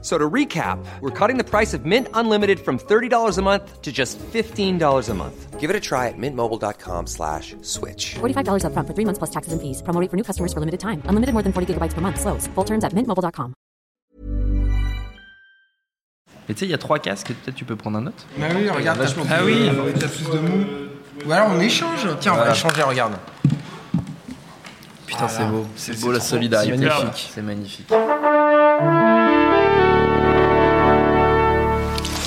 So to recap, we're cutting the price of Mint Unlimited from $30 a month to just $15 a month. Give it a try at mintmobile.com slash switch. $45 upfront for three months plus taxes and fees. Promo rate for new customers for limited time. Unlimited more than 40 gigabytes per month. Slows. Full terms at mintmobile.com. Et tu sais, il y a trois casques, peut-être tu peux prendre un autre. Bah oui, regarde, t'as plus Ah de- oui. t'as plus de mou. Ou alors on échange. Tiens, on va Voilà. échanger, regarde. Putain, c'est beau. C'est C'est beau la trop- solidarité. c'est magnifique. C'est magnifique.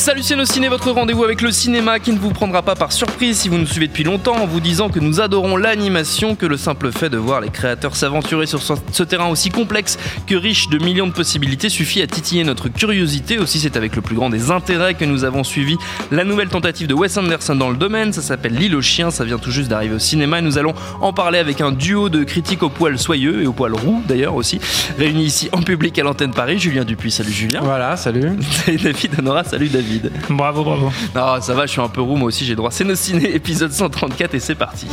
Salut c'est ciné, votre rendez-vous avec le cinéma qui ne vous prendra pas par surprise si vous nous suivez depuis longtemps en vous disant que nous adorons l'animation, que le simple fait de voir les créateurs s'aventurer sur ce ce terrain aussi complexe que riche de millions de possibilités suffit à titiller notre curiosité. Aussi c'est avec le plus grand des intérêts que nous avons suivi la nouvelle tentative de Wes Anderson dans le domaine, ça s'appelle L'île aux chiens, ça vient tout juste d'arriver au cinéma et nous allons en parler avec un duo de critiques au poil soyeux et au poil roux d'ailleurs aussi, réunis ici en public à l'antenne Paris, Julien Dupuis, salut Julien. Voilà, salut. Et David Honora, salut David. Bravo, bravo. Non, ça va, je suis un peu roux, moi aussi j'ai droit. C'est nos ciné, épisode 134 et c'est parti.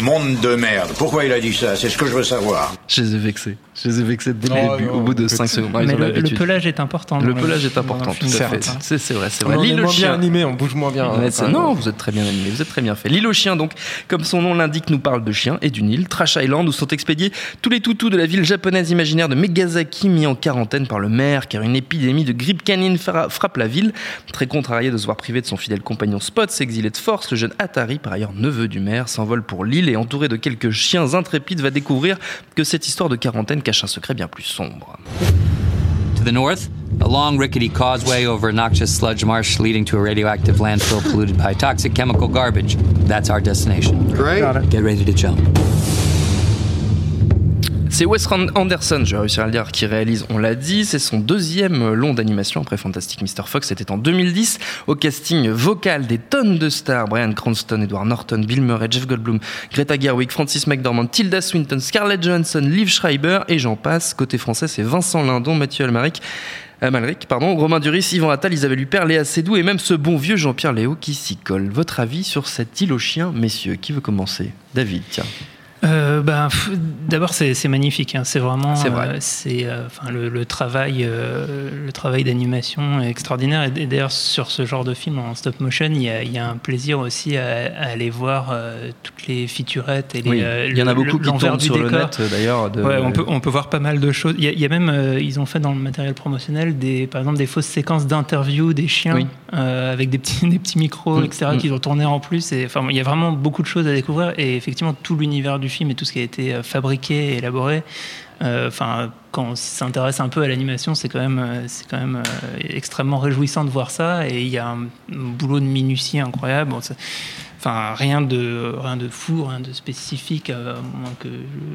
Monde de merde. Pourquoi il a dit ça? C'est ce que je veux savoir. Je les ai vexés. Je les ai vexés dès le Oh, début, au bout de écoute, 5 secondes. Mais le, pelage est important. Le pelage est important, tout à fait. C'est c'est vrai, c'est On vrai. est L'île aux moins bien animé, on bouge moins bien. Hein. non, vous êtes très bien animé, vous êtes très bien fait. L'île aux chiens, donc, comme son nom l'indique, nous parle de chiens et d'une île, Trash Island, où sont expédiés tous les toutous de la ville japonaise imaginaire de Megazaki, mis en quarantaine par le maire, car une épidémie de grippe canine fra- frappe la ville. Très contrarié de se voir privé de son fidèle compagnon Spot, s'exilé de force, le jeune Atari, par ailleurs neveu du maire, s'envole pour l'île et entouré de quelques chiens intrépides va découvrir que cette histoire de quarantaine cache un secret bien plus sombre. To the north, a long rickety causeway over a noxious sludge marsh leading to a radioactive landfill polluted by toxic chemical garbage. That's our destination. Great. Get ready to jump. C'est Wes Anderson, je vais réussir à le dire, qui réalise, on l'a dit, c'est son deuxième long d'animation après Fantastic Mr. Fox, c'était en 2010, au casting vocal des tonnes de stars, Brian Cranston, Edward Norton, Bill Murray, Jeff Goldblum, Greta Gerwig, Francis McDormand, Tilda Swinton, Scarlett Johansson, Liv Schreiber, et j'en passe. Côté français, c'est Vincent Lindon, Mathieu Almaric, euh, Malric, pardon, Romain Duris, Yvan Attal, Isabelle Huppert, Léa Seydoux et même ce bon vieux Jean-Pierre Léo qui s'y colle. Votre avis sur cette île aux chiens, messieurs? Qui veut commencer? David, tiens. Euh, ben, D'abord, c'est magnifique. hein. C'est vraiment. C'est vrai. euh, c'est, euh, enfin, le, le travail, le travail d'animation est extraordinaire. Et, et d'ailleurs, sur ce genre de film en stop motion, il y a, il y a un plaisir aussi à, à aller voir toutes les featurettes et les. Oui, il y en a le- beaucoup qui tournent du sur le décor. net, euh, d'ailleurs. de- Ouais, on peut, on peut voir pas mal de choses. Il y a, il y a même, ils ont fait dans le matériel promotionnel, des, par exemple, des fausses séquences d'interviews des chiens Oui. avec des petits, des petits micros, Mm, etc., mm. qu'ils ont tourné en plus. Et, enfin, il y a vraiment beaucoup de choses à découvrir. Et effectivement, tout l'univers du film et tout ce qui a été euh, fabriqué et élaboré. euh, Enfin, quand on s'intéresse un peu à l'animation, c'est quand même, euh, c'est quand même extrêmement réjouissant de voir ça. Et il y a un, boulot de minutie incroyable. Enfin, rien de, rien de fou, rien de spécifique, euh, à moins que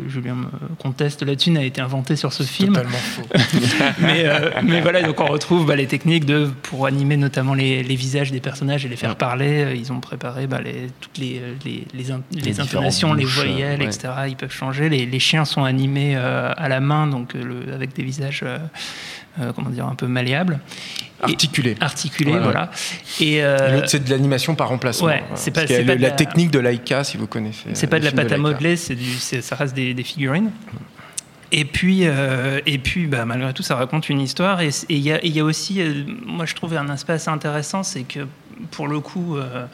Julien me conteste là-dessus, n'a été inventé sur ce film. Totalement faux. mais, euh, mais voilà, donc on retrouve bah, les techniques de, pour animer notamment les, les visages des personnages et les faire parler. Euh, Ils ont préparé bah, les, toutes les, les, les, intonations, les voyelles, ouais. etc. Ils peuvent changer. Les, chiens sont animés euh, à la main, donc le- avec des visages, euh, comment dire, un peu malléables. Articulé. Ouais, ouais. voilà. Et, euh, Et c'est de l'animation par remplacement. ouais, c'est pas- c'est le- de la la- technique de Laika, si vous connaissez. C'est euh, pas les de la pâte à modeler, c'est du, ça reste des, des figurines. Et puis, euh, et puis bah, malgré tout, ça raconte une histoire. Et il y, a- y aussi, euh, moi je trouve un aspect assez intéressant, c'est que pour le coup, euh, euh,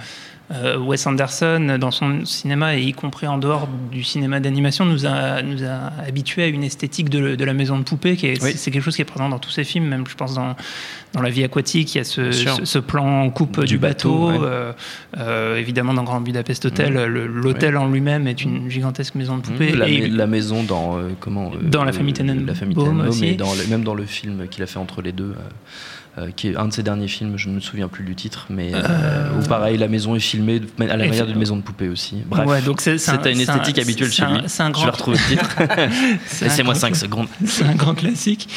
Wes Anderson, dans son cinéma, et y compris en dehors du cinéma d'animation, nous a, nous a habitués à une esthétique de, de la maison de poupée. qui est- Oui. C'est quelque chose qui est présent dans tous ses films, même je pense dans, dans La vie aquatique, il y a ce, plan en coupe Du du, bateau, bateau. ouais. euh, euh, évidemment, dans Grand Budapest Hotel, Mhm. le- l'hôtel en lui-même est une gigantesque maison de poupée. la, Et- la maison dans euh, comment euh, Dans La famille euh, Tenenbaum la famille Tenenbaum, aussi. et dans le- même dans le film qu'il a fait entre les deux euh, qui est un de ses derniers films, je ne me souviens plus du titre, mais euh, où pareil, la maison est filmée à la manière d'une maison de poupée aussi. Bref, Ouais, donc c'est- c'est un- c'était une un- esthétique habituelle chez lui. c'est un Je vais retrouver le titre. Laissez-moi grand- 5 secondes. C'est un grand classique.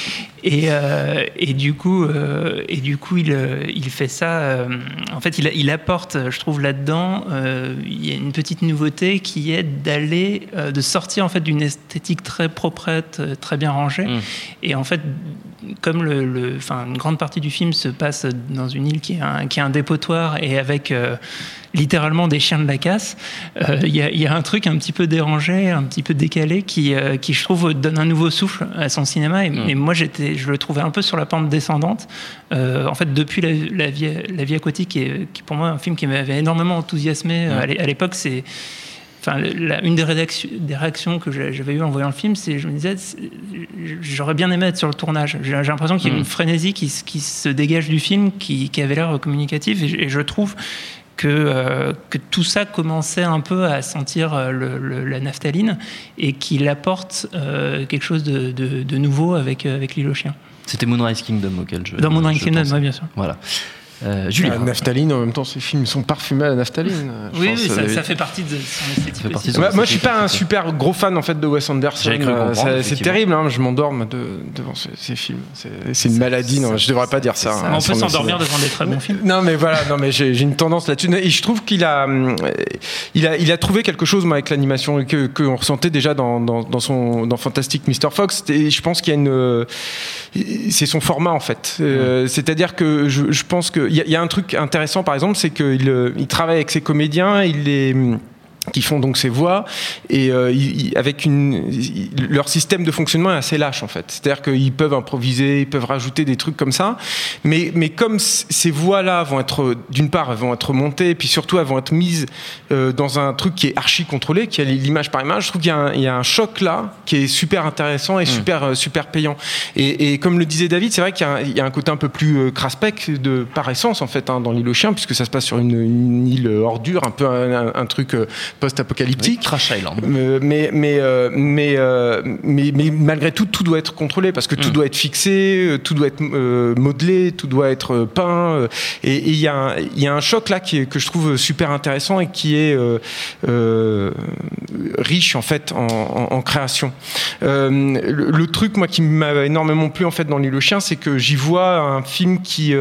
Et, euh, et du coup, euh, et du coup, il, euh, il fait ça. euh, en fait, il, il apporte, je trouve là-dedans, euh, il y a une petite nouveauté qui est d'aller, euh, de sortir en fait d'une esthétique très proprette, euh, très bien rangée. Mm. Et en fait, comme le, le- enfin, une grande partie du film se passe dans une île qui est un, qui est un dépotoir et avec euh, littéralement des chiens de la casse, euh, il y, a- il y a un truc un petit peu dérangé, un petit peu décalé qui, euh, qui je trouve, donne un nouveau souffle à son cinéma. Et, Mm. et moi, j'étais, je le trouvais un peu sur la pente descendante. En fait, depuis la, la vie, la vie aquatique, qui est, qui pour moi un film qui m'avait énormément enthousiasmé l'é- à l'époque, c'est Enfin, la- une des, réactions que j'avais eues en voyant le film, c'est je me disais, j'aurais bien aimé être sur le tournage. J'ai l'impression qu'il y a Mm. une frénésie qui, se- qui se dégage du film, qui, qui avait l'air communicatif, et, je- et je trouve que, euh, que tout ça commençait un peu à sentir euh, le- le- la naphtaline et qu'il apporte euh, quelque chose de, de- de nouveau avec, avec l'île aux chiens. C'était Moonrise Kingdom auquel je. Dans Moonrise Kingdom, oui, bien sûr. Voilà. Euh, Julien. La naphtaline, en même temps, ces films sont parfumés à la naphtaline. Oui, pense, oui, ça, euh, ça fait partie de son esthétique. de son- moi, je suis pas un super gros fan en fait de Wes Anderson. Euh, C'est terrible, hein, je m'endors moi, de- devant ces, ces films. C'est une maladie, non, je devrais pas dire ça. hein, On peut s'endormir devant des très bons films. Non mais voilà, non mais j'ai une tendance là-dessus. Et je trouve qu'il a, il a, il a trouvé quelque chose moi avec l'animation que qu'on ressentait déjà dans, dans, dans son dans Fantastic Mr Fox. Et je pense qu'il y a une, euh, c'est son format en fait. Euh, C'est-à-dire que je, je pense qu'il il y a un truc intéressant par exemple, c'est qu'il euh, il travaille avec ses comédiens, il les qui font donc ces voix et euh, ils- avec une ils- leur système de fonctionnement est assez lâche en fait. C'est-à-dire qu'ils peuvent improviser ils peuvent rajouter des trucs comme ça mais mais comme ces voix là vont être d'une part elles vont être montées et puis surtout elles vont être mises euh, dans un truc qui est archi contrôlé qui est l'image par image je trouve qu'il y, a un- il y a un choc là qui est super intéressant et super euh, super payant. Et, et comme le disait David c'est vrai qu'il y a un- il y, a un côté un peu plus craspec de par essence en fait hein, dans l'île aux chiens puisque ça se passe sur une, une île ordure un peu un, un- un truc post-apocalyptique Island. euh, mais mais euh, mais, euh, mais mais malgré tout tout doit être contrôlé parce que tout Mm. doit être fixé tout doit être modelé tout doit être peint et il y a un- il y a un choc là qui est, que je trouve super intéressant et qui est euh, euh, riche en fait en, en- en création Euh, le, le truc moi qui m'a énormément plu en fait dans l'île aux chiens c'est que j'y vois un film qui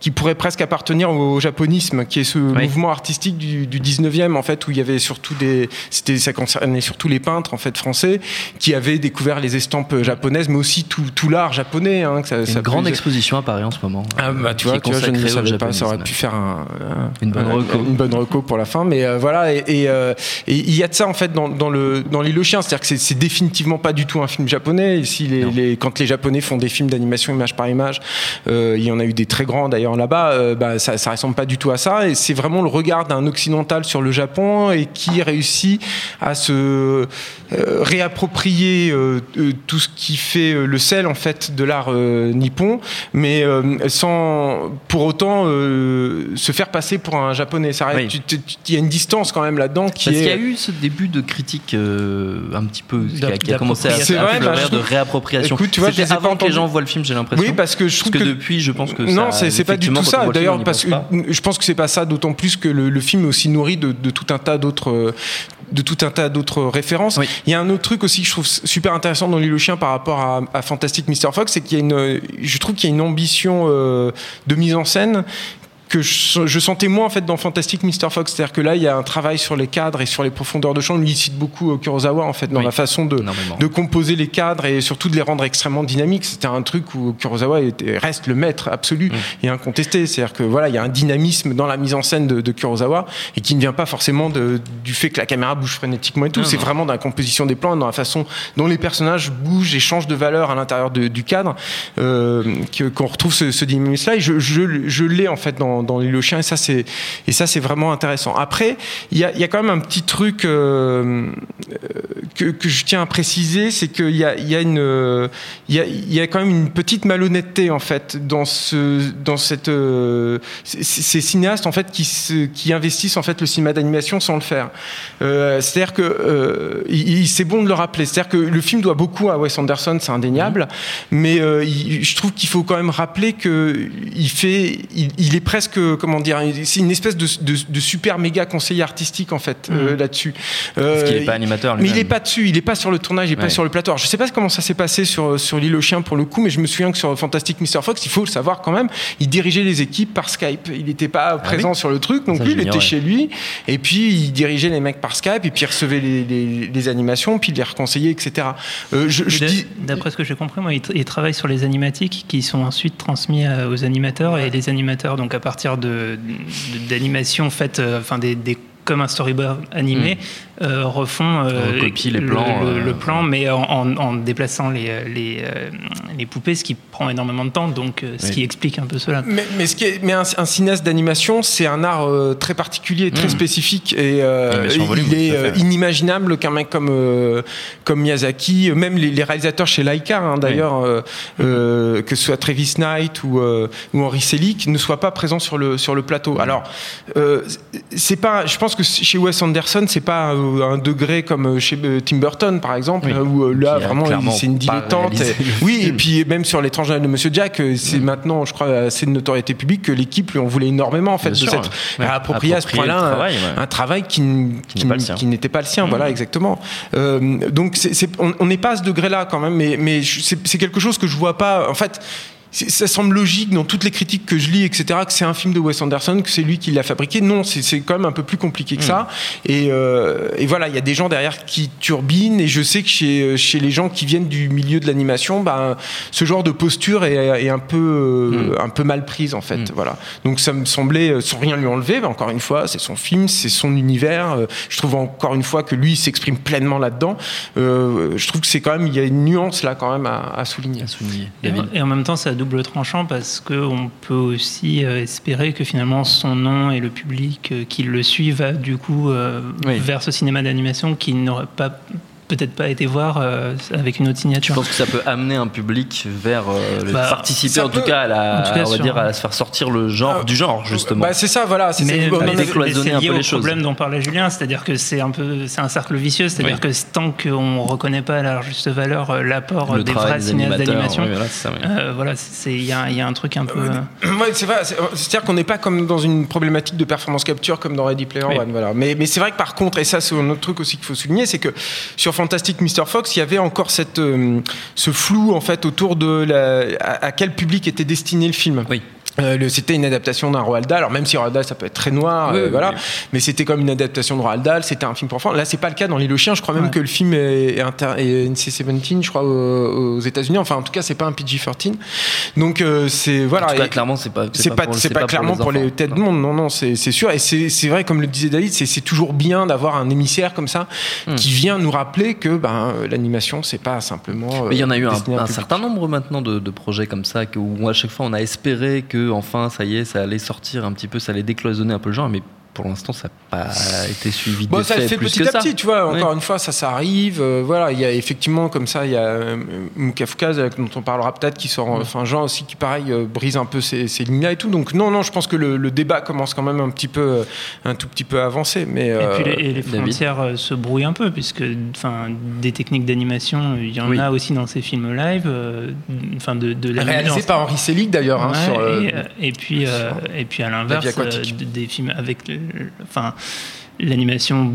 qui pourrait presque appartenir au japonisme qui est ce Oui. mouvement artistique du, du 19e en fait où il y avait surtout des c'était ça concernait surtout les peintres en fait français qui avaient découvert les estampes japonaises mais aussi tout, tout l'art japonais hein, que ça, Une ça grande exposition à Paris en ce moment. ah bah tu vois, tu vois, je ne savais pas, ça aurait pu faire un, un- Une bonne un- reco. une bonne reco pour la fin, mais euh, voilà et euh, et il y a de ça en fait dans, dans le dans l'île aux chiens, c'est-à-dire que c'est- définitivement pas du tout un film japonais. Ici, les, quand les japonais font des films d'animation image par image, euh, il y en a eu des très grands d'ailleurs là-bas, bah, ça, ça ressemble pas du tout à ça et c'est vraiment le regard d'un occidental sur le Japon et qui réussit à se euh, réapproprier euh, euh, tout ce qui fait le sel en fait de l'art euh, nippon, mais euh, sans pour autant euh, se faire passer pour un japonais. Oui. Il y a une distance quand même là-dedans qui Parce est. qu'il y a eu ce début de critique euh, un petit peu qui a, qui a commencé à C'est à vrai, bah, de réappropriation. Écoute, tu vois, je les avant que les gens voient le film, j'ai l'impression. Oui, parce que je Parce trouve que, que depuis, je pense que non, ça- c'est c'est pas du tout ça. D'ailleurs, parce que je pense que c'est pas ça, d'autant plus que le, le film est aussi nourri de, de tout un tas d'autres. De tout un tas d'autres références. Oui. Il y a un autre truc aussi que je trouve super intéressant dans L'île aux chiens par rapport à, à Fantastic Mr. Fox, c'est qu'il y a une, je trouve qu'il y a une ambition euh, de mise en scène que je, je sentais moins en fait dans Fantastic Mr. Fox, c'est-à-dire que là il y a un travail sur les cadres et sur les profondeurs de champ. Lui il cite beaucoup euh, Kurosawa en fait dans Oui. la façon de, composer les cadres et surtout de les rendre extrêmement dynamiques. C'était un truc où Kurosawa était- reste le maître absolu Mm. et incontesté. C'est-à-dire que voilà, il y a un dynamisme dans la mise en scène de, de Kurosawa et qui ne vient pas forcément de- du fait que la caméra bouge frénétiquement et tout. C'est vraiment dans la composition des plans, dans la façon dont les personnages bougent et changent de valeur à l'intérieur du cadre euh, qu'on retrouve ce, ce dynamisme-là. Et je, je, je l'ai en fait dans, dans, dans l'île aux chiens et ça c'est et ça c'est vraiment intéressant. Après, il y a, il y a quand même un petit truc euh, que, que je tiens à préciser, c'est qu'il y a, il y a une euh, il y a, il y a quand même une petite malhonnêteté en fait dans ce dans cette euh, ces- cinéastes en fait qui se, qui investissent en fait le cinéma d'animation sans le faire. Euh, c'est-à-dire que euh, c'est bon de le rappeler. C'est-à-dire que le film doit beaucoup à Wes Anderson, c'est indéniable. Mais euh, il- je trouve qu'il faut quand même rappeler que il fait, il, il est presque, comment dire, c'est une espèce de, de- de super méga conseiller artistique en fait euh, là-dessus. Euh, Parce qu'il est pas animateur mais il lui-même. est pas dessus, il est pas sur le tournage, il est pas sur le plateau. Alors, je sais pas comment ça s'est passé sur sur l'île aux chiens pour le coup, mais je me souviens que sur Fantastic Mr Fox, il faut le savoir quand même, il dirigeait les équipes par Skype. Il n'était pas présent oui sur le truc, donc Ça, lui, il était chez lui, et puis il dirigeait les mecs par Skype, et puis il recevait les, les- les animations, puis il les reconseillait, etc. Euh, je, dis, D'après ce que j'ai compris, moi, il, il travaille sur les animatiques qui sont ensuite transmis aux animateurs et les animateurs, donc à partir de de- d'animations faites, euh, enfin des, des- comme un storyboard animé, euh, refont euh, Recopie les le- plans, le, euh, le plan, mais en, déplaçant les, euh, les, les poupées, ce qui prend énormément de temps, donc ce Oui. qui explique un peu cela. Mais, mais, ce qui est, mais un, un cinéaste d'animation, c'est un art euh, très particulier, très Mm. spécifique, et euh, il est euh, inimaginable qu'un mec comme euh, comme Miyazaki, même les, les réalisateurs chez Laika, hein, d'ailleurs, euh, euh, que ce soit Travis Knight ou euh, ou Henry Selick, ne soient pas présents sur le sur le plateau. Alors, euh, c'est pas, je pense que chez Wes Anderson, c'est pas euh, un degré comme chez euh, Tim Burton, par exemple, Oui. où euh, là Qui vraiment c'est une dilettante. oui, et puis même sur l'étrange de Monsieur Jack, euh, c'est maintenant, je crois, assez de notoriété publique que l'équipe lui en voulait énormément en fait Bien de s'être ouais. approprié à ce point-là un- travail, ouais. un, travail qui, pas le sien. n'était pas le sien. Voilà, exactement. Euh, donc on on n'est pas à ce degré-là quand même, mais, mais c'est quelque chose que je vois pas. En fait. Ça semble logique dans toutes les critiques que je lis, etc., que c'est un film de Wes Anderson, que c'est lui qui l'a fabriqué. Non, c'est quand même un peu plus compliqué que ça. Et, euh, et voilà, il y a des gens derrière qui turbinent. Et je sais que chez, chez les gens qui viennent du milieu de l'animation, ben, ce genre de posture est, est un, peu, euh, un peu mal prise, en fait. Voilà. Donc ça me semblait, euh, sans rien lui enlever, mais encore une fois, c'est son film, c'est son univers. Euh, Je trouve encore une fois que lui il s'exprime pleinement là-dedans. Euh, je trouve que c'est quand même, il y a une nuance là quand même à, à souligner. à souligner. Et, David. et en même temps, c'est à double tranchant parce qu'on peut aussi euh, espérer que finalement son nom et le public euh, qui le suit va du coup euh, Oui. vers ce cinéma d'animation qui n'aurait pas peut-être pas été voir euh, avec une autre Je signature. pense que ça peut amener un public vers euh, le Bah, participer en tout cas à la, en tout cas, on va sur- dire à se faire sortir le genre Ah, du genre justement. Bah, c'est ça, voilà. c'est Mais, en mais décloisonner un lié peu au les choses. problème dont parlait Julien, c'est-à-dire que c'est un peu c'est un cercle vicieux, c'est-à-dire Oui. que tant qu'on reconnaît pas à la juste valeur euh, l'apport le des vrais des cinéastes d'animation, oui, voilà, c'est ça, oui. euh, voilà, c'est il y a, il y a un truc un peu. euh, Ouais, c'est vrai. c'est- C'est-à-dire qu'on n'est pas comme dans une problématique de performance capture comme dans Ready Player. One. Voilà. Mais, mais c'est vrai que par contre, et ça c'est un autre truc aussi qu'il faut souligner, c'est que sur Fantastic Mr. Fox, il y avait encore cette, euh, ce flou en fait autour de la, à, quel public était destiné le film. Oui. Euh, c'était une adaptation d'un Roald Dahl. Alors même si Roald Dahl ça peut être très noir, Oui, euh, voilà, oui. mais c'était comme une adaptation de Roald Dahl. C'était un film pour enfants. Là c'est pas le cas dans L'île aux chiens. Je crois même Ouais. que le film est, est, inter- est NC-17, je crois aux, aux États-Unis. Enfin en tout cas c'est pas un PG-13. Donc euh, c'est voilà. en tout cas, clairement, c'est pas, c'est pas, c'est pas, clairement pour les, têtes de monde, non, non, c'est sûr. Et c'est c'est vrai, comme le disait David, c'est c'est toujours bien d'avoir un émissaire comme ça Hmm. qui vient nous rappeler que ben, euh, l'animation, c'est pas simplement. euh, Mais il y en a eu un, certain nombre maintenant de, de projets comme ça où à chaque fois on a espéré que enfin ça y est, ça allait sortir un petit peu, ça allait décloisonner un peu le genre, mais pour l'instant ça n'a pas été suivi Bon, ça fait plus petit que à ça. petit, tu vois. Oui. Encore une fois, ça, ça arrive. euh, voilà, il y a effectivement comme ça, il y a euh, Moukafkaz, euh, dont on parlera peut-être, qui sort euh, fin juin aussi, qui pareil euh, brise un peu ces, ces lignes-là et tout. Donc non, non, je pense que le, le débat commence quand même un petit peu, un tout petit peu à avancer. Mais Et euh, puis les, et les frontières se brouillent un peu, puisque enfin, des techniques d'animation, il y en Oui. a aussi dans ces films live, euh, enfin de, de la réalisé par Henri Selick d'ailleurs. hein, Ouais, sur, et, euh, et puis, euh, et puis à l'inverse, euh, des films avec, enfin, l'animation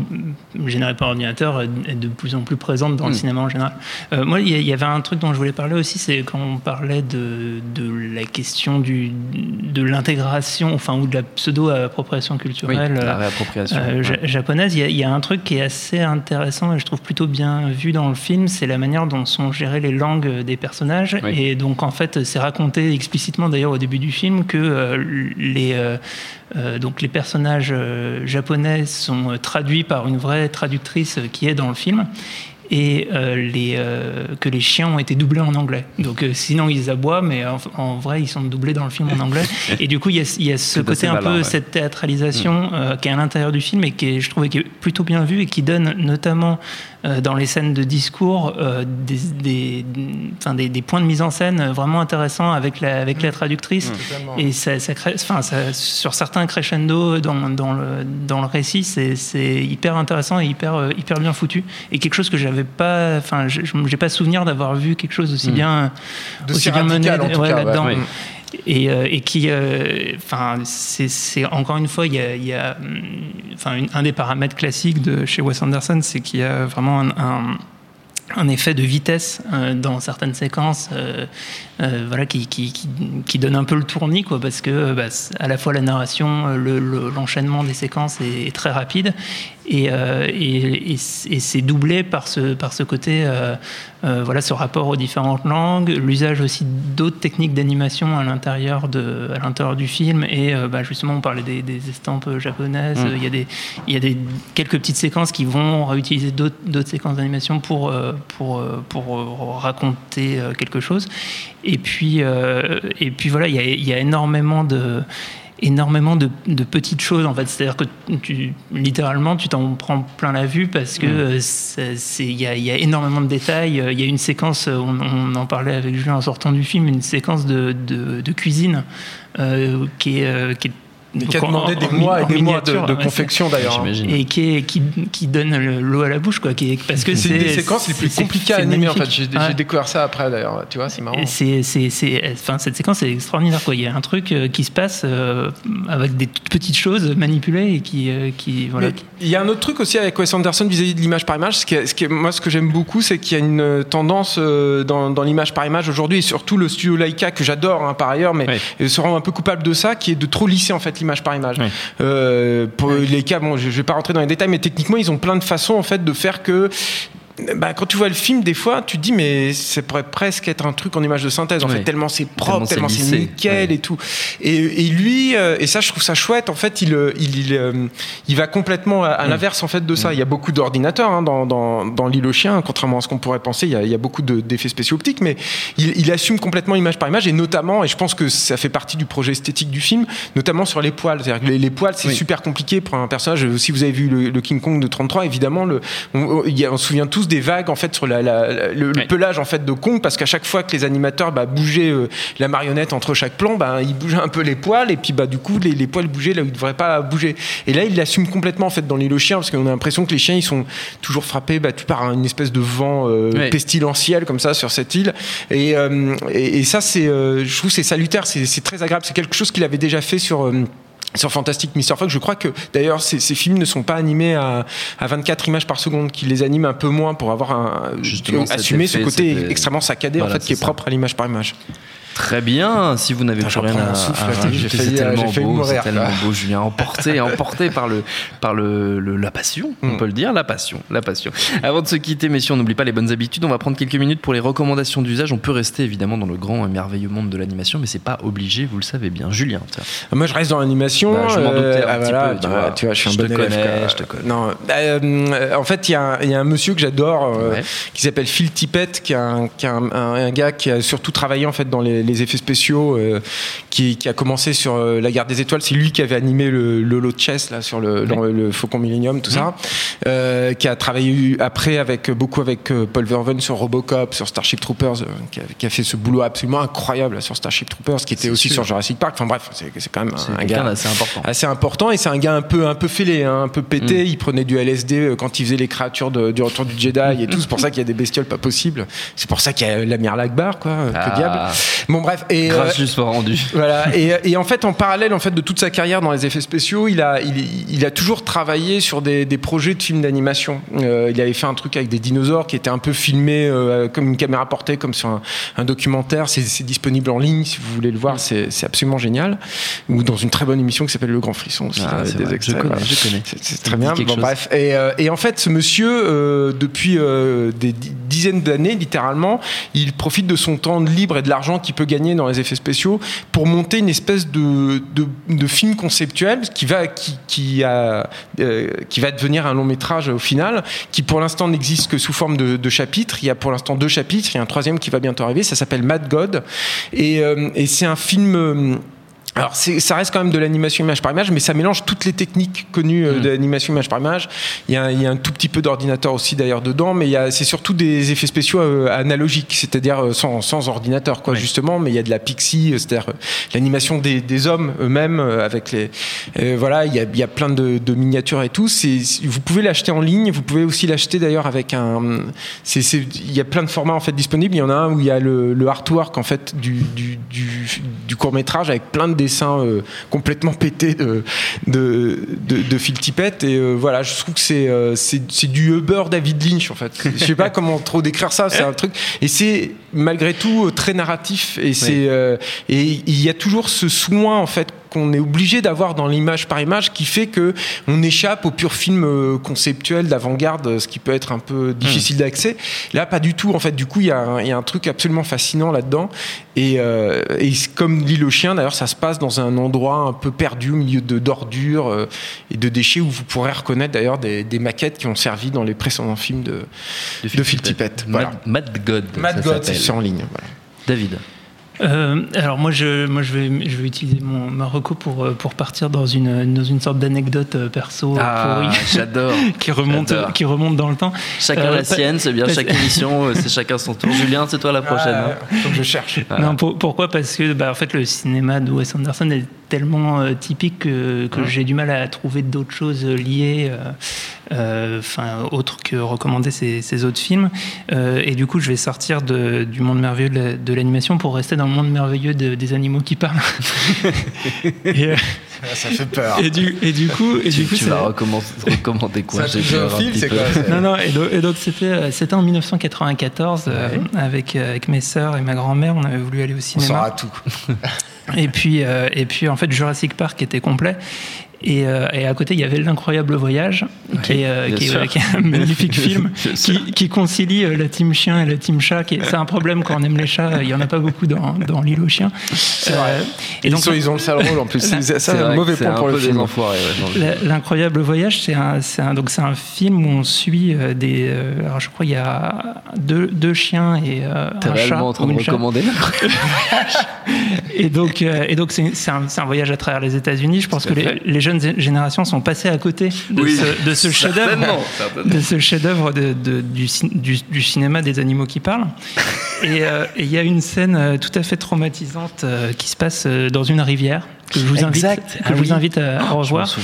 générée par ordinateur est de plus en plus présente dans le Mm. cinéma en général. Euh, moi, il y, avait un truc dont je voulais parler aussi, c'est quand on parlait de, de la question du, de l'intégration, enfin, ou de la pseudo-appropriation Oui, culturelle. la euh, réappropriation. euh, ouais. ja- japonaise, il y, a- il y a un truc qui est assez intéressant et je trouve plutôt bien vu dans le film, c'est la manière dont sont gérées les langues des personnages. Oui. Et donc en fait, c'est raconté explicitement d'ailleurs au début du film que euh, les donc les personnages japonais sont euh, traduits par une vraie traductrice euh, qui est dans le film. et euh, les, euh, que les chiens ont été doublés en anglais. Donc euh, sinon ils aboient, mais en, en vrai ils sont doublés dans le film en anglais. Et du coup il y a, il y a ce côté un malin, peu ouais. cette théâtralisation qui est à l'intérieur du film et qui est, je trouvais qui est plutôt bien vue et qui donne notamment euh, dans les scènes de discours euh, des, des, enfin, des, des points de mise en scène vraiment intéressants avec la, avec la traductrice. Et ça, ça crée, enfin, ça- sur certains crescendo dans, dans, le, dans le récit, c'est c'est hyper intéressant et hyper, euh, hyper bien foutu. Et quelque chose que j'avais pas, enfin, j'ai pas souvenir d'avoir vu quelque chose aussi bien, aussi bien mené radical, en tout ouais, cas, ouais. là-dedans. Ouais. Et, euh, et qui, euh, enfin, c'est encore une fois, il y a, hum, enfin, un des paramètres classiques de chez Wes Anderson, c'est qu'il y a vraiment un- un effet de vitesse euh, dans certaines séquences, euh, euh, voilà, qui, qui, qui, qui donne un peu le tournis, quoi, parce que euh, bah, à la fois la narration, euh, le- le- l'enchaînement des séquences est, est très rapide, et, euh, et, et et c'est doublé par ce, par ce côté, voilà, ce rapport aux différentes langues, l'usage aussi d'autres techniques d'animation à l'intérieur de, à l'intérieur du film, et bah, justement on parlait des, des estampes japonaises, Mm. il y a des, il y a des quelques petites séquences qui vont réutiliser d'autres, d'autres séquences d'animation pour, euh, pour, euh, pour euh, raconter euh, quelque chose. Et puis, et puis voilà, il y a, y a énormément de énormément de, de petites choses en fait. C'est à dire que tu littéralement tu t'en prends plein la vue parce que c'est- il y y a énormément de détails. Il y a une séquence on, on en parlait avec Julien en sortant du film une séquence de, de, de cuisine euh, qui est qui est Mais qui a en- demandé des mois et des mois de, ouais, confection d'ailleurs. hein. Et qui, est, qui, qui donne le- l'eau à la bouche quoi qui est, parce que C'est une des séquences les plus c'est- compliquées à animer en fait. J'ai Ouais. découvert ça après d'ailleurs. Tu vois, c'est marrant. C'est, c'est, c'est- enfin, cette séquence est extraordinaire. Quoi. Il y a un truc euh, qui se passe euh, avec des toutes petites choses manipulées et qui, euh, qui voilà. Mais il y a un autre truc aussi avec Wes Anderson vis-à-vis de l'image par image. Ce qui est- ce qui est- moi, ce que j'aime beaucoup, c'est qu'il y a une tendance dans, dans l'image par image aujourd'hui, et surtout le studio Leica que j'adore hein, par ailleurs, mais Ouais. se rend un peu coupable de ça, qui est de trop lisser en fait l'image par image. Euh, pour Leica, bon, je, je vais pas rentrer dans les détails, mais techniquement, ils ont plein de façons en fait de faire que bah, quand tu vois le film, des fois, tu te dis, mais ça pourrait presque être un truc en image de synthèse, en fait, tellement c'est propre, tellement c'est nickel et tout. Et, et lui, euh, et ça, je trouve ça chouette, en fait, il, euh, il, il, euh, il va complètement à, à l'inverse, en fait, de ça. Il y a beaucoup d'ordinateurs hein, dans, dans, dans L'île aux chiens, contrairement à ce qu'on pourrait penser, il y a, il y a beaucoup de- d'effets spéciaux optiques, mais il, il assume complètement image par image, et notamment, et je pense que ça fait partie du projet esthétique du film, notamment sur les poils. C'est-à-dire que les, les poils, c'est Oui. super compliqué pour un personnage. Si vous avez vu le, le King Kong de 33, évidemment, le, on se souvient tous des vagues, en fait, sur la, la- la- le, pelage, en fait, de Kong, parce qu'à chaque fois que les animateurs bah, bougeaient euh, la marionnette entre chaque plan, bah, ils bougeaient un peu les poils, et puis bah, du coup, les, les poils bougeaient là où ils ne devraient pas bouger. Et là, il l'assume complètement, en fait, dans l'île aux chiens, parce qu'on a l'impression que les chiens, ils sont toujours frappés bah, par une espèce de vent euh, pestilentiel, comme ça, sur cette île. Et, euh, et, et ça, c'est, je trouve, c'est salutaire, c'est c'est très agréable. C'est quelque chose qu'il avait déjà fait sur. Sur Fantastic Mr. Fox, je crois que d'ailleurs ces, ces films ne sont pas animés à, à 24 images par seconde, qu'il les anime un peu moins pour avoir un, Justement, assumer ce côté extrêmement saccadé Voilà, en fait qui est propre à l'image par image. Très bien. Si vous n'avez Putain, plus rien à, souffle, à rajouter, c'est tellement beau, mourir, tellement beau, Julien. Emporté, emporté par le, par le, le- la passion, on Mm. peut le dire, la passion, la passion. Avant de se quitter, messieurs, on n'oublie pas les bonnes habitudes. On va prendre quelques minutes pour les recommandations d'usage. On peut rester évidemment dans le grand et merveilleux monde de l'animation, mais c'est pas obligé, vous le savez bien. Julien, tiens. Moi, je reste dans l'animation. Bah, je m'en doutais un ah, petit voilà, peu, tu bah, vois. tu vois, je suis un Je bon te élève. connais, je te connais. Non, euh, en fait, il y, a un- il y a un monsieur que j'adore euh, Ouais. qui s'appelle Phil Tippett, qui est un, qui est un- un- un gars qui a surtout travaillé en fait dans les, les effets spéciaux, euh, qui, qui a commencé sur euh, la Guerre des Étoiles. C'est lui qui avait animé le Lolo Chess là sur le, dans le Faucon Millennium, tout ça. Euh, qui a travaillé après avec beaucoup avec Paul Verhoeven sur Robocop, sur Starship Troopers, qui, a, qui a fait ce boulot absolument incroyable là, sur Starship Troopers, qui était aussi sûr. sur Jurassic Park. Enfin bref, c'est quand même un gars d'assez important. assez important et c'est un gars un peu un peu fêlé hein, un peu pété Mm. il prenait du LSD quand il faisait les créatures de- du retour du Jedi et tout c'est pour ça qu'il y a des bestioles pas possibles c'est pour ça qu'il y a l'amiral Akbar quoi euh, Ah. que diable bon bref et euh, rendu. voilà et, et en fait en parallèle en fait de toute sa carrière dans les effets spéciaux il a il, il a toujours travaillé sur des, des projets de films d'animation Euh, il avait fait un truc avec des dinosaures qui était un peu filmé euh, comme une caméra portée comme sur un, un documentaire c'est disponible en ligne si vous voulez le voir c'est absolument génial ou dans une très bonne émission qui s'appelle Le Grand Frisson aussi Ah, des vrai, extraits, je connais, voilà. je connais. C'est- très bien. quelque Bon, chose. bref. Et, euh, et en fait, ce monsieur, euh, depuis euh, des di- dizaines d'années, littéralement, il profite de son temps libre et de l'argent qu'il peut gagner dans les effets spéciaux pour monter une espèce de, de, film conceptuel qui va, qui, qui, a, euh, qui va devenir un long métrage au final, qui pour l'instant n'existe que sous forme de, chapitres. Il y a pour l'instant deux chapitres, il y a un troisième qui va bientôt arriver, ça s'appelle Mad God. Et, euh, et c'est un film. Alors, ça reste quand même de l'animation image par image, mais ça mélange toutes les techniques connues euh, de l'animation image par image. Il y, a, il y a un tout petit peu d'ordinateur aussi d'ailleurs dedans, mais c'est surtout des effets spéciaux euh, analogiques, c'est-à-dire euh, sans, sans ordinateur, quoi, justement. Mais il y a de la pixie, euh, c'est-à-dire l'animation des, des hommes eux-mêmes avec les. euh, voilà, il y a, il y a plein de, de miniatures et tout. Vous pouvez l'acheter en ligne. Vous pouvez aussi l'acheter d'ailleurs avec un. il y a plein de formats en fait disponibles. Il y en a un où il y a le, le artwork en fait du, du, du, court métrage avec plein de dessins euh, complètement pétés de, de, de, de Phil Tippett. Et euh, voilà, je trouve que c'est, euh, c'est, du Uber David Lynch en fait. Je sais pas comment trop décrire ça. C'est un truc. Et c'est malgré tout très narratif. Et c'est et il y a toujours ce soin en fait qu'on est obligé d'avoir dans l'image par image qui fait que on échappe au pur film euh, conceptuel d'avant-garde, ce qui peut être un peu difficile d'accès. Là, pas du tout. En fait, du coup, il y, a un- il y a un truc absolument fascinant là-dedans. Et, euh, et comme dit le chien, d'ailleurs, ça se passe dans un endroit un peu perdu au milieu de d'ordures euh, et de déchets où vous pourrez reconnaître d'ailleurs des, des maquettes qui ont servi dans les précédents films de, de Phil Tippett. Voilà. Mad, God. Mad God, c'est en ligne. Voilà. David. Euh, alors moi je, moi je vais, je vais utiliser mon ma reco pour euh, pour partir dans une dans une sorte d'anecdote euh, perso euh, Ah, pourrie j'adore. qui remonte qui remonte dans le temps. Chacun Euh, la pas- sienne, c'est bien. Chaque émission, c'est chacun son tour. Julien, c'est toi la prochaine. hein. Ah, faut que je cherche. Non, pour- pourquoi? Parce que bah, en fait, le cinéma de Wes Anderson est tellement euh, typique que, que j'ai du mal à trouver d'autres choses liées, enfin, autres que recommander ces, ces autres films. Euh, et du coup, je vais sortir de- du monde merveilleux de la- de l'animation pour rester dans le monde merveilleux de- des animaux qui parlent. et, euh, Ça fait peur. et du, et du coup, et Tu, du coup, tu vas recommander quoi? C'est un J'ai peur un film, petit c'est peu. quoi non, non, et, do- et donc c'était euh, c'était en 1994 euh, avec, euh, avec mes sœurs et ma grand-mère, on avait voulu aller au On cinéma. saura tout. Et puis, euh, et puis en fait, Jurassic Park était complet. Et, euh, et à côté, il y avait L'Incroyable Voyage, qui, est, euh, qui, est, sûr. qui est un magnifique film qui, qui concilie euh, la team chien et la team chat. qui est- C'est un problème quand on aime les chats, il n'y en a pas beaucoup dans, dans l'île aux chiens. Euh, Et donc, ils, ont le sale rôle en plus. C'est ça, C'est un mauvais point un pour le film. ouais, L'incroyable voyage, c'est un, c'est un, donc c'est un film où on suit euh, des. euh, alors je crois qu'il y a deux, deux chiens et euh, T'es un chat en train de recommander Et donc, euh, et donc c'est, c'est un, c'est un voyage à travers les États-Unis. Je pense que les, les jeunes générations sont passées à côté de Oui, ce, chef-d'œuvre, de ce du, cin- du, du cinéma des animaux qui parlent. Et euh, et il y a une scène euh, tout à fait traumatisante euh, qui se passe dans une rivière que je vous invite, Exact. que Ah je vous oui. invite à, à revoir.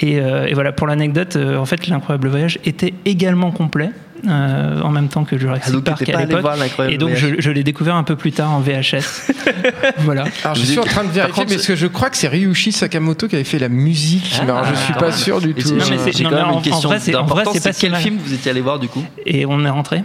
Et, et voilà, pour l'anecdote, en fait, l'incroyable voyage était également complet. Euh, en même temps que Jurassic Ah, donc Park à l'époque. Et donc je, l'ai découvert un peu plus tard en VHS. voilà. Alors, je suis en train de vérifier, contre, parce que je crois que c'est Ryushi Sakamoto qui avait fait la musique. mais alors, je suis Ah, pas sûr du Et tout. c'est- Non, mais J'ai quand même en- une question vrai, c'est- en vrai, c'est pas quel mal. film vous étiez allé voir du coup? Et on est rentré.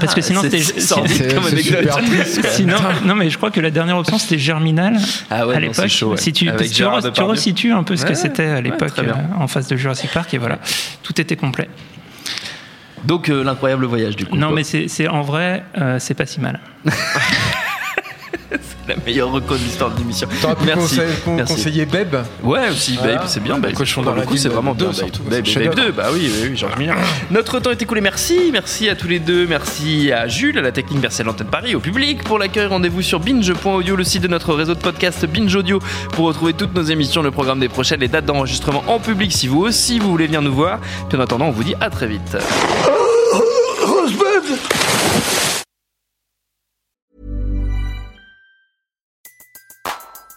Parce que Ah, sinon, c'est- c'était. sinon- comme triste. non, mais je crois que la dernière option c'était Germinal Ah ouais, à l'époque. c'est chaud, ouais. Si tu, Avec tu, Gérard re- tu Depardieu. resitues un peu ce Ouais, que c'était à l'époque euh, en face de Jurassic Park et voilà, tout était complet. Donc euh, l'incroyable voyage du coup. Non, quoi. mais c'est c'est- en vrai, euh, c'est pas si mal. la meilleure reco de l'histoire de l'émission. T'aurais pu Merci. conseiller, Merci. conseiller Beb Ouais, aussi, Voilà. Babe, c'est bien. Babe. Cochon dans le coup, c'est vraiment deux bien. surtout, Babe, c'est Babe, chef-d'œuvre. Babe 2, bah oui, oui, oui, Georges Miller. Notre temps est écoulé. Merci, merci à tous les deux. Merci à Jules, à la technique, merci à l'antenne Paris, au public pour l'accueil. Rendez-vous sur binge.audio, le site de notre réseau de podcast Binge Audio, pour retrouver toutes nos émissions, le programme des prochaines, les dates d'enregistrement en public si vous aussi vous voulez venir nous voir. Puis en attendant, on vous dit à très vite.